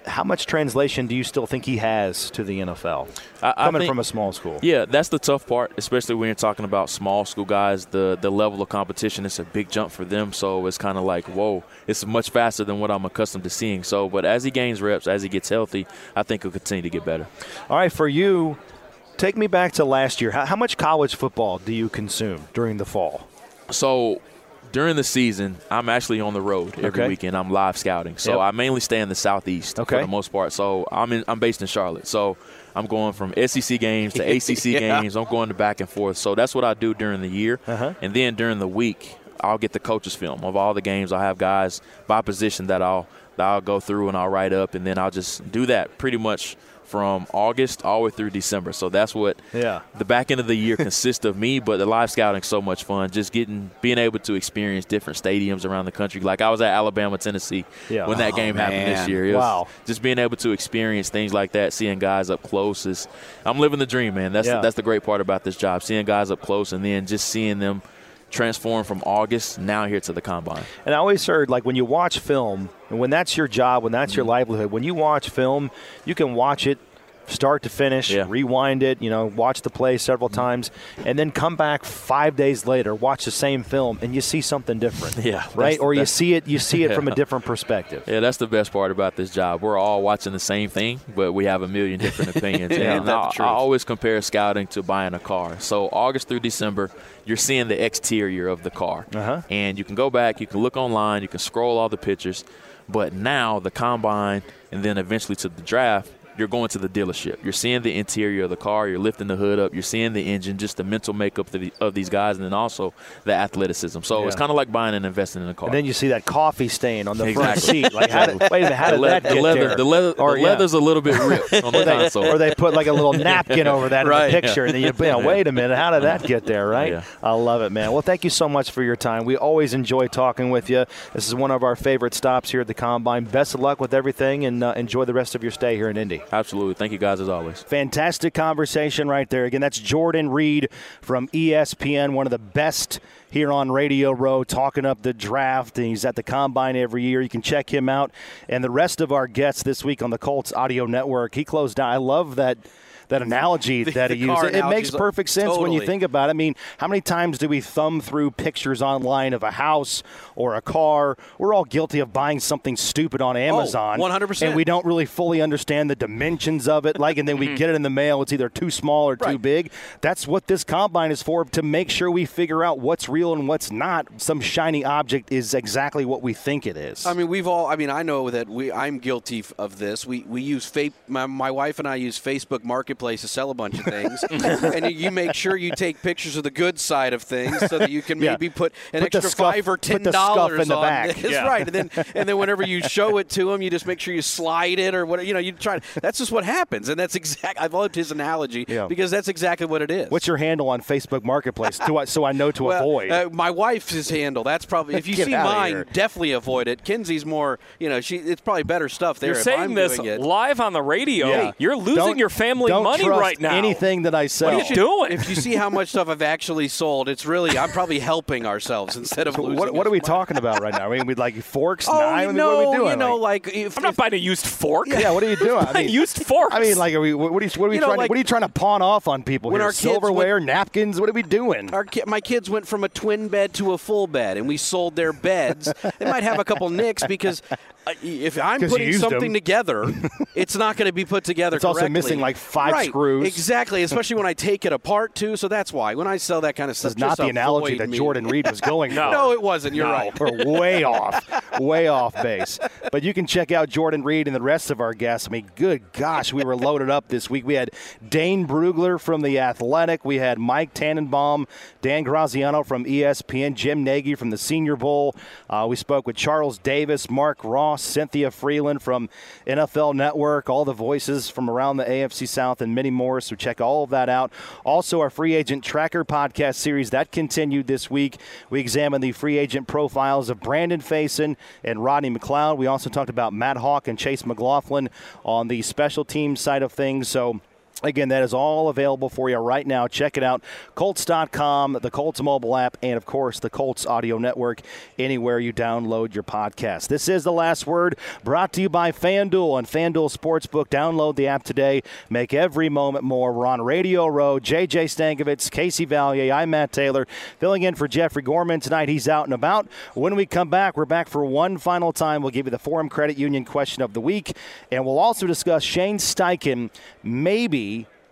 How much translation do you still think he has to the NFL? I, I Coming think- from a small school. Yeah, that's the tough part, especially when you're talking about small school guys. The the level of competition is a big jump for them, so it's kind of like, whoa, it's much faster than what I'm accustomed to seeing. So, but as he gains reps, as he gets healthy, I think he'll continue to get better. All right, for you, take me back to last year. How, how much college football do you consume during the fall? So during the season, I'm actually on the road every Okay. weekend. I'm live scouting, so Yep. I mainly stay in the southeast Okay. for the most part. So I'm in, I'm based in Charlotte, so I'm going from SEC games to (laughs) ACC Yeah. games. I'm going to back and forth. So that's what I do during the year, Uh-huh. and then during the week, I'll get the coaches film of all the games. I have guys by position that I'll that I'll go through and I'll write up, and then I'll just do that pretty much from August all the way through December. So that's what Yeah. the back end of the year consists of me, but the live scouting so much fun. Just getting being able to experience different stadiums around the country. Like I was at Alabama, Tennessee Yeah. when that Oh, game happened this year. It was Wow. Just being able to experience things like that, seeing guys up close is I'm living the dream, man. That's Yeah. that's the great part about this job. Seeing guys up close and then just seeing them transform from August now here to the combine. And I always heard like when you watch film, and when that's your job, when that's your Mm-hmm. livelihood, when you watch film, you can watch it start to finish, Yeah. Mm-hmm. rewind it, you know, watch the play several times, and then come back five days later, watch the same film, and you see something different. (laughs) Yeah, right. Or you see it, you see it from a (laughs) different perspective. Yeah, that's the best part about this job. We're all watching the same thing, but we have a million different (laughs) opinions. Yeah, and that's I, I always compare scouting to buying a car. So August through December, you're seeing the exterior of the car, Uh-huh. and you can go back, you can look online, you can scroll all the pictures. But now the combine, and then eventually to the draft. You're going to the dealership. You're seeing the interior of the car. You're lifting the hood up. You're seeing the engine, just the mental makeup of, the, of these guys, and then also the athleticism. So it's kind of like buying and investing in a car. And then you see that coffee stain on the front seat. Like, how did, wait a minute, how the, did le- that the get leather, there? the leather, Or, the yeah. leather's a little bit ripped on the console. or they put like a little (laughs) napkin over that in the picture, and then you, you know, wait a minute, how did that get there, right? Yeah. I love it, man. Well, thank you so much for your time. We always enjoy talking with you. This is one of our favorite stops here at the Combine. Best of luck with everything, and uh, enjoy the rest of your stay here in Indy. Absolutely. Thank you guys as always. Fantastic conversation right there. Again, that's Jordan Reid from ESPN, one of the best here on Radio Row, talking up the draft. And he's at the combine every year. You can check him out. And the rest of our guests this week on the Colts Audio Network. He closed down. I love that. That analogy (laughs) that he the used. It, it makes perfect sense when you think about it. I mean, how many times do we thumb through pictures online of a house or a car? We're all guilty of buying something stupid on oh, Amazon. 100%. And we don't really fully understand the dimensions of it. Like, and then we (laughs) get it in the mail. It's either too small or too Right. big. That's what this combine is for to make sure we figure out what's real and what's not. Some shiny object is exactly what we think it is. I mean, we've all. I mean, I know that we. I'm guilty of this. We we use fa- my, my wife and I use Facebook Marketplace to sell a bunch of things, and you, you make sure you take pictures of the good side of things so that you can Yeah. maybe put an Put extra scuff- five or ten dollars in the on back. this, Yeah. (laughs) right? And then (laughs) and then whenever you show it to them, you just make sure you slide it or what you know. You try. That's just what happens, and that's exact. I've loved his analogy Yeah. because that's exactly what it is. what's your handle on Facebook Marketplace to, so I know to Well, avoid? uh, my wife's handle. That's probably if you see mine, definitely avoid it. Kinsey's more, you know, she it's probably better stuff there. You're if saying I'm this doing it. live on the radio. Yeah. You're losing Don't- your family don't money trust right now. Anything that I sell. What are you doing? If you see how much stuff I've actually sold, it's really I'm probably helping ourselves instead of losing. what, what are we us talking about right now? I mean, we like forks, Oh, knives. you I mean, know, what are we doing? you know, Like- like if, I'm not if- buying a used fork. yeah, what are you (laughs) doing? I mean, used forks. I mean, like, are we, what are you, what are we You know, trying? like- what are you trying to pawn off on people When here? our kids Silverware, napkins. What are we doing? Our ki- my kids went from a twin bed to a full bed, and we sold their beds. they might have a couple nicks because uh, if I'm (laughs) putting something them. together, (laughs) it's not going to be put together. It's also missing, like, five Right, screws. Exactly, especially when I take it apart too. So that's why when I sell that kind of stuff, This is not the analogy that me. Jordan Reid was going (laughs) for. No, it wasn't. You're No, right. We're way off, way off base. But you can check out Jordan Reid and the rest of our guests. I mean, good gosh, we were loaded up this week. We had Dane Brugler from The Athletic. We had Mike Tannenbaum, Dan Graziano from ESPN, Jim Nagy from the Senior Bowl. Uh, we spoke with Charles Davis, Marc Ross, Cynthia Frelund from NFL Network, all the voices from around the AFC South, and many more. So check all of that out. Also, our free agent tracker podcast series that continued this week. We examined the free agent profiles of Brandon Facyson and Rodney McLeod. We also talked about Matt Haack and Chase McLaughlin on the special team side of things. So Again, that is all available for you right now. Check it out. Colts.com, the Colts mobile app, and of course, the Colts audio network, anywhere you download your podcast. This is the last word brought to you by FanDuel and FanDuel Sportsbook. Download the app today. Make every moment more. We're on Radio Row. JJ Stankevitz, Casey Valier, I'm Matt Taylor, filling in for Jeffrey Gorman tonight. He's out and about. When we come back, we're back for one final time. We'll give you the Forum Credit Union question of the week, and we'll also discuss Shane Steichen maybe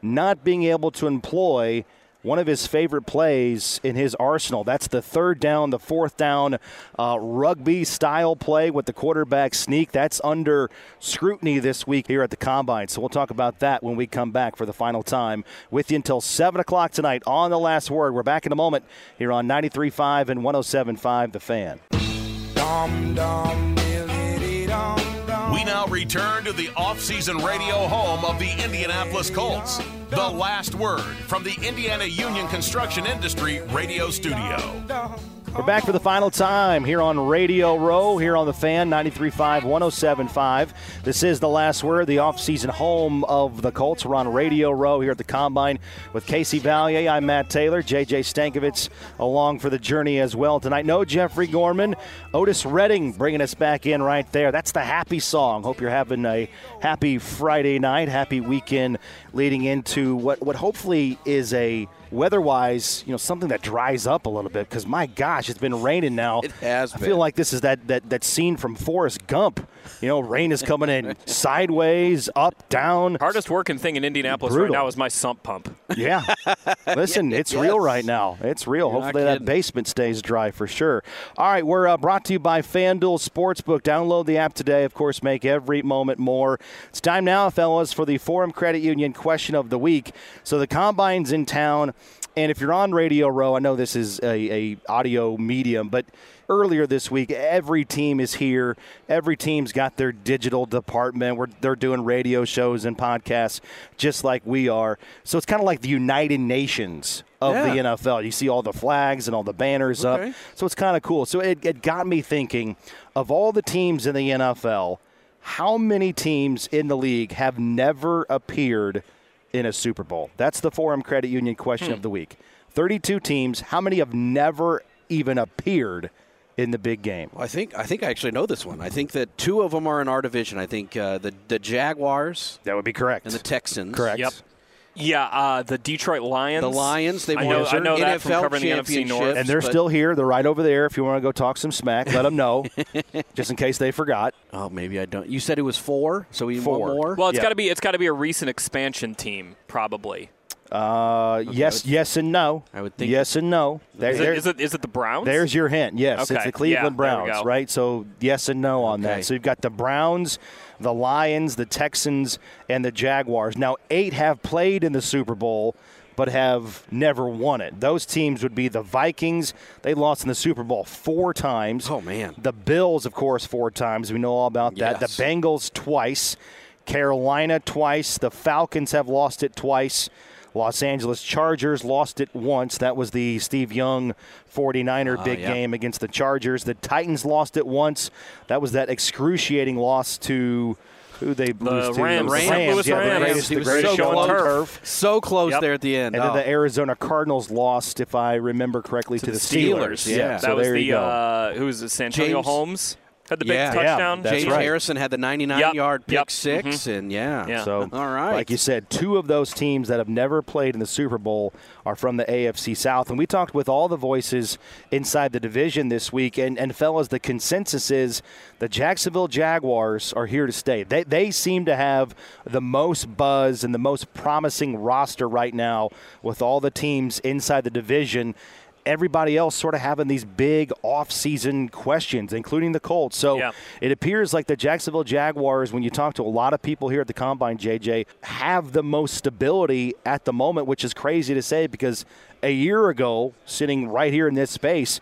not being able to employ one of his favorite plays in his arsenal. That's the third down, the fourth down uh, rugby style play with the quarterback sneak. That's under scrutiny this week here at the Combine. So we'll talk about that when we come back for the final time with you until 7 o'clock tonight on The Last Word. We're back in a moment here on 93.5 and 107.5 The Fan. We now return to the off-season radio home of the Indianapolis Colts. The last word from the Indiana Union Construction Industry radio studio. We're back for the final time here on Radio Row, here on the fan, 93.5, 107.5. This is the last word, the offseason home of the Colts. We're on Radio Row here at the Combine with Casey Valier. I'm Matt Taylor, JJ Stankevitz along for the journey as well tonight. No Jeffrey Gorman, Otis Redding bringing us back in right there. That's the happy song. Hope you're having a happy Friday night, happy weekend leading into what, what hopefully is a – weather-wise, you know, something that dries up a little bit because my gosh, it's been raining now. It has. I feel like this is that that that scene from Forrest Gump. You know, rain is coming in (laughs) sideways, up, down. Hardest working thing in Indianapolis Brutal. right now is my sump pump. Yeah. (laughs) (laughs) Listen, it's yes. real right now. It's real. You're Hopefully that basement stays dry for sure. All right, we're uh, brought to you by FanDuel Sportsbook. Download the app today. Of course, make every moment more. It's time now, fellas, for the Forum Credit Union question of the week. So the combine's in town. And if you're on Radio Row, I know this is a, a audio medium, but earlier this week, every team is here. Every team's got their digital department where they're doing radio shows and podcasts just like we are. So it's kind of like the United Nations of yeah. the NFL. You see all the flags and all the banners okay. up. So it's kind of cool. So it, it got me thinking of all the teams in the NFL, how many teams in the league have never appeared – in a Super Bowl? That's the Forum Credit Union question hmm. of the week. 32 teams. How many have never even appeared in the big game? Well, I think I think I actually know this one. I think that two of them are in our division. I think uh, the the Jaguars. That would be correct. And the Texans. Correct. Yep. Yeah, uh, the Detroit Lions. The Lions. They won I know, I know that from covering the NFC North. And they're still here. They're right over there. If you want to go talk some smack, let them know, (laughs) just in case they forgot. Oh, maybe I don't. You said it was four, so we four. want more. Well, it's got to be. It's got to be a recent expansion team, probably. Uh, okay, yes, yes, and no. I would think yes and no. There, is, it, is, it is it the Browns? There's your hint. Yes, okay. it's the Cleveland yeah, Browns, right? So yes and no on okay. that. So you've got the Browns, the Lions, the Texans, and the Jaguars. Now eight have played in the Super Bowl. But have never won it. Those teams would be the Vikings. They lost in the Super Bowl four times. Oh man! The Bills, of course, four times. We know all about that. Yes. The Bengals twice. Carolina twice. The Falcons have lost it twice. Los Angeles Chargers lost it once. That was the Steve Young 49er uh, big yeah. game against the Chargers. The Titans lost it once. That was that excruciating loss to who they lose the Rams. The Rams. Rams. Yeah, Rams. the greatest, the greatest so show on turf. So close yep. there at the end. And oh. then the Arizona Cardinals lost, if I remember correctly, to, to the, the Steelers. Steelers. Yeah, yeah. that so was there the you go. uh, who was it? Santonio James, Holmes had the big yeah, touchdown. Yeah, James right. Harrison had the 99 yep. yard pick yep. 6 mm-hmm. and yeah. yeah. So, all right. Like you said, two of those teams that have never played in the Super Bowl are from the AFC South. And we talked with all the voices inside the division this week. And, and fellas, the consensus is the Jacksonville Jaguars are here to stay. They, they seem to have the most buzz and the most promising roster right now with all the teams inside the division everybody else sort of having these big off-season questions, including the Colts. So yeah. it appears like the Jacksonville Jaguars, when you talk to a lot of people here at the Combine, JJ, have the most stability at the moment, which is crazy to say because a year ago, sitting right here in this space,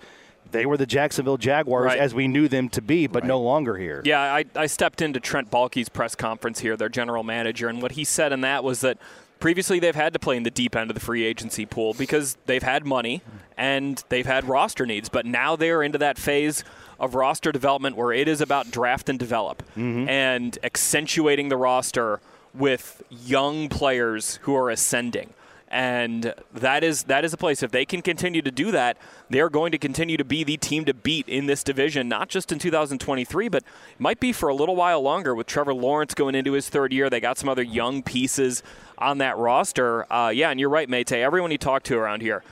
they were the Jacksonville Jaguars right. as we knew them to be, but right. no longer here. Yeah, I, I stepped into Trent Baalke's press conference here, their general manager, and what he said in that was that previously they've had to play in the deep end of the free agency pool because they've had money and they've had roster needs. But now they're into that phase of roster development where it is about draft and develop mm-hmm. and accentuating the roster with young players who are ascending. And that is that is a place. If they can continue to do that, they're going to continue to be the team to beat in this division, not just in 2023, but might be for a little while longer. With Trevor Lawrence going into his third year, they got some other young pieces on that roster. Uh, yeah, and you're right, Mate. Everyone you talk to around here,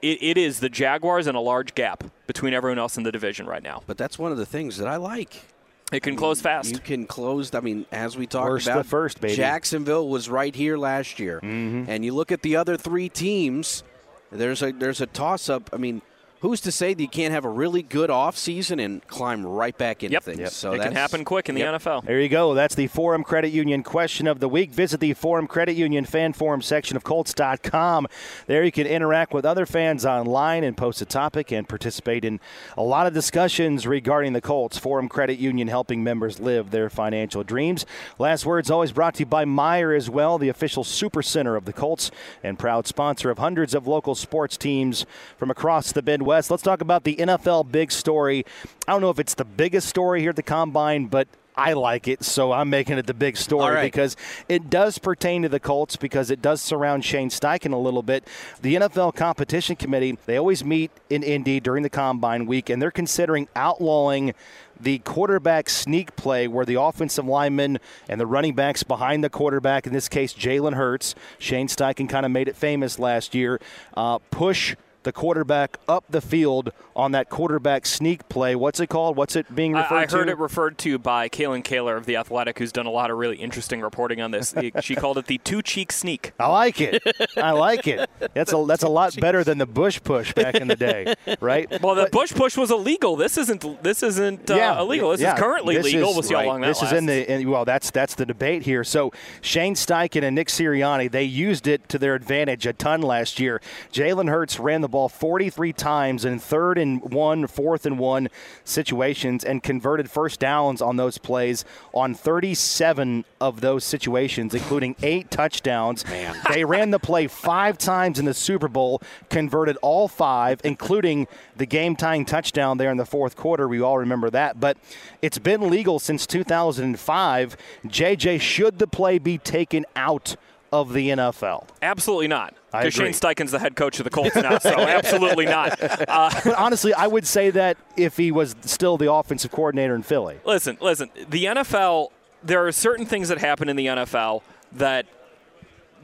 it, it is the Jaguars and a large gap between everyone else in the division right now. But that's one of the things that I like. It can close fast. You can close. I mean, as we talked Worst about, the first, baby. Jacksonville was right here last year, Mm-hmm. and you look at the other three teams. There's a there's a toss up. I mean, who's to say that you can't have a really good off season and climb right back into Yep. things? Yep. So it can happen quick in the Yep. NFL. There you go. That's the Forum Credit Union question of the week. Visit the Forum Credit Union fan forum section of Colts.com. There you can interact with other fans online and post a topic and participate in a lot of discussions regarding the Colts. Forum Credit Union helping members live their financial dreams. Last words always brought to you by Meijer as well, the official super center of the Colts and proud sponsor of hundreds of local sports teams from across the Midwest. Let's talk about the NFL big story. I don't know if it's the biggest story here at the Combine, but I like it, so I'm making it the big story right. because it does pertain to the Colts because it does surround Shane Steichen a little bit. The NFL Competition Committee, they always meet in Indy during the Combine week, and they're considering outlawing the quarterback sneak play where the offensive linemen and the running backs behind the quarterback, in this case Jalen Hurts, Shane Steichen kind of made it famous last year, uh, push the quarterback up the field on that quarterback sneak play. What's it called? What's it being referred I, I to? heard it referred to by Kalyn Kahler of The Athletic, who's done a lot of really interesting reporting on this. she called it the two cheek sneak. I like it. I like it. That's a that's a lot better than the Bush push back in the day, right? (laughs) Well, the Bush push was illegal. This isn't. This isn't uh, illegal. This yeah. is currently This legal. is- we'll see how long that This lasts. is in the in, well. That's that's the debate here. So Shane Steichen and Nick Sirianni they used it to their advantage a ton last year. Jalen Hurts ran the ball 43 times in third and one, fourth and one situations, and converted first downs on those plays on 37 of those situations, including eight touchdowns. Man. They ran the play five times in the Super Bowl, converted all five, including the game tying touchdown there in the fourth quarter. We all remember that. But it's been legal since 2005. JJ, should the play be taken out of the NFL? Absolutely not. Because Shane. Steichen's the head coach of the (laughs) Colts now, so absolutely not. Uh, (laughs) But honestly, I would say that if he was still the offensive coordinator in Philly. listen, listen. The NFL. There are certain things that happen in the NFL that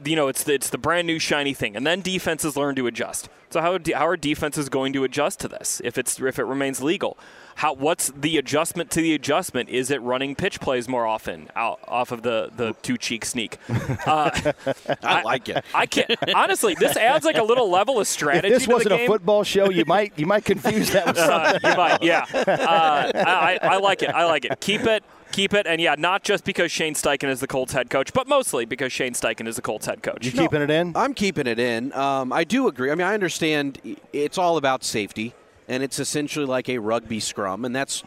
you know it's the, it's the brand new shiny thing, and then defenses learn to adjust. So how how are defenses going to adjust to this if it's if it remains legal? How what's the adjustment to the adjustment? Is it running pitch plays more often out off of the the two cheek sneak? (laughs) Uh, I like it. I can't honestly. This adds like a little level of If strategy. this to the wasn't a game. football show, you might you might confuse that with something. Uh, you might, yeah. Uh, I, I like it. I like it. Keep it. Keep it. And yeah, not just because Shane Steichen is the Colts head coach, but mostly because Shane Steichen is the Colts head coach. You keeping it in? I'm keeping it in. Um, I do agree. I mean, I understand it's all about safety, and it's essentially like a rugby scrum, and that's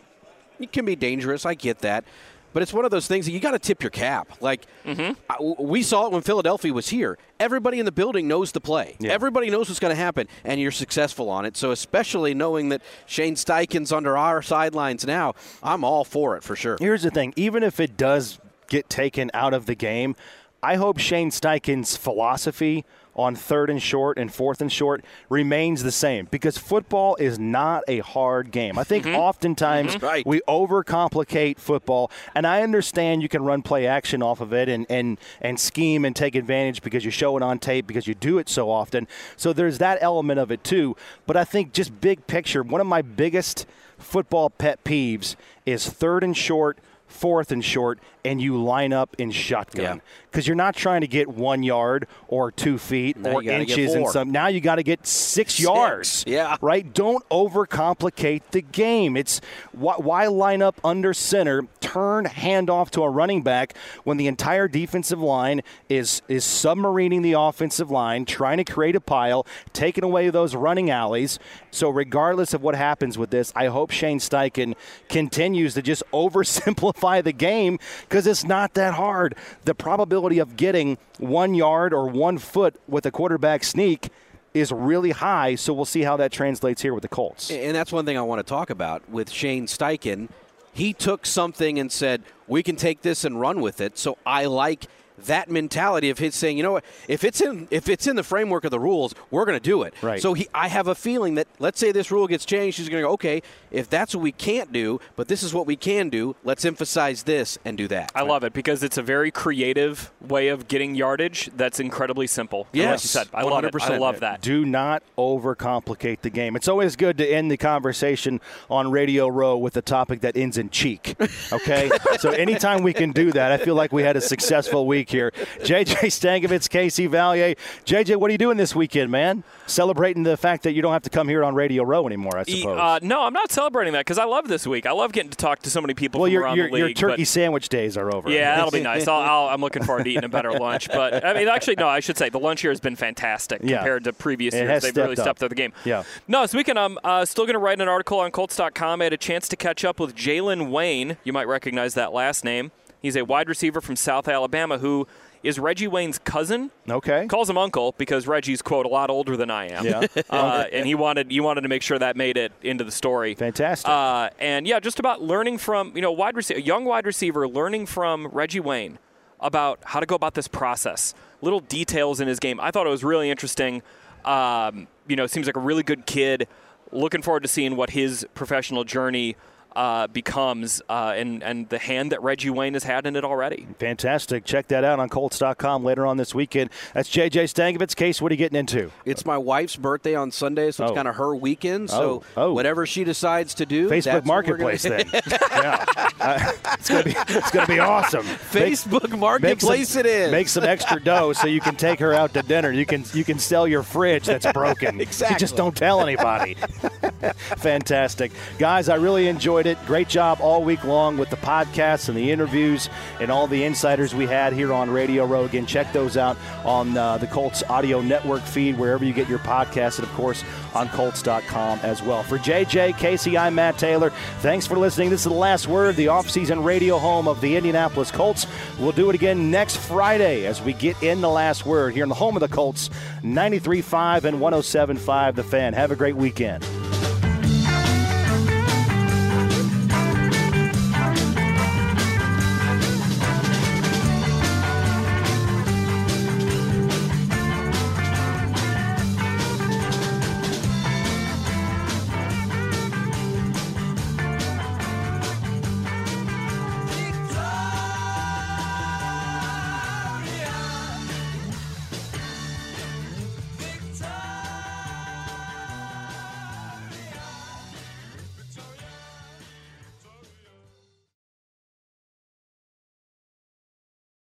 it can be dangerous. I get that, but it's one of those things that you got to tip your cap. Like mm-hmm. I- w- we saw it when Philadelphia was here. Everybody in the building knows the play. Everybody knows what's going to happen, and you're successful on it. So especially knowing that Shane Steichen's under our sidelines now, I'm all for it for sure. Here's the thing: even if it does get taken out of the game, I hope Shane Steichen's philosophy on third and short and fourth and short remains the same because football is not a hard game. I think mm-hmm. oftentimes mm-hmm. Right. we overcomplicate football, and I understand you can run play action off of it and, and, and scheme and take advantage because you show it on tape because you do it so often. So there's that element of it too. But I think just big picture, one of my biggest football pet peeves is third and short, fourth and short, and you line up in shotgun Yeah. because you're not trying to get one yard or two feet Now or you gotta get inches and some. Now you got to get six, yards. yeah. right. Don't overcomplicate the game. It's why, why line up under center, turn handoff to a running back when the entire defensive line is is submarining the offensive line, trying to create a pile, taking away those running alleys. So regardless of what happens with this, I hope Shane Steichen continues to just (laughs) oversimplify the game because it's not that hard. The probability of getting one yard or one foot with a quarterback sneak is really high. So we'll see how that translates here with the Colts. And that's one thing I want to talk about with Shane Steichen. He took something and said, we can take this and run with it. So I like that mentality of his saying, you know what, if it's in if it's in the framework of the rules, we're going to do it. Right. So he, I have a feeling that let's say this rule gets changed, he's going to go, okay, if that's what we can't do, but this is what we can do, let's emphasize this and do that. I love it because it's a very creative way of getting yardage that's incredibly simple. And like Yes, you said, I love it. I love that. Do not overcomplicate the game. It's always good to end the conversation on Radio Row with a topic that ends in cheek. Okay? (laughs) so anytime we can do that, I feel like we had a successful week here. JJ Stankovitz, Casey Valier. JJ, what are you doing this weekend, man? Celebrating the fact that you don't have to come here on Radio Row anymore, I suppose. Uh, no, I'm not celebrating that because I love this week. I love getting to talk to so many people well, from your, around your, the your league. turkey but- sandwich days are over. Yeah, that'll be (laughs) nice. I'll, I'll, I'm looking forward to eating a better lunch. But I mean, actually, no, I should say the lunch here has been fantastic Yeah. compared to previous It years. They've really up. stepped up the game. Yeah. No, this weekend I'm uh, still going to write an article on Colts.com. I had a chance to catch up with Jalen Wayne. You might recognize that last name. He's a wide receiver from South Alabama who is Reggie Wayne's cousin. Okay. Calls him uncle because Reggie's quote a lot older than I am. Yeah. (laughs) uh, and he wanted he wanted to make sure that made it into the story. Fantastic. Uh, and yeah, just about learning from you know wide receiver, young wide receiver, learning from Reggie Wayne about how to go about this process, little details in his game. I thought it was really interesting. Um, you know, seems like a really good kid. Looking forward to seeing what his professional journey uh, becomes, uh, and and the hand that Reggie Wayne has had in it already. Fantastic. Check that out on Colts.com later on this weekend. That's JJ Stankovitz. Case, what are you getting into? It's my wife's birthday on Sunday, so it's Oh. kind of her weekend. So Oh. Oh. whatever she decides to do, Facebook that's what we're gonna- Marketplace then. (laughs) yeah. Uh, it's gonna be it's gonna be awesome. Make- (laughs) Facebook make Marketplace some, it is. Make some extra dough so you can take her out to dinner. You can you can sell your fridge that's broken. You Exactly. just don't tell anybody. (laughs) Fantastic. Guys, I really enjoyed it. Great job all week long with the podcasts and the interviews and all the insiders we had here on Radio Row. Again, check those out on uh, the Colts Audio Network feed, wherever you get your podcasts, and of course on Colts.com as well. For JJ, Casey, I'm Matt Taylor. Thanks for listening. This is the last word, the offseason radio home of the Indianapolis Colts. We'll do it again next Friday as we get in the last word here in the home of the Colts, 93.5 and 107.5 The Fan. Have a great weekend.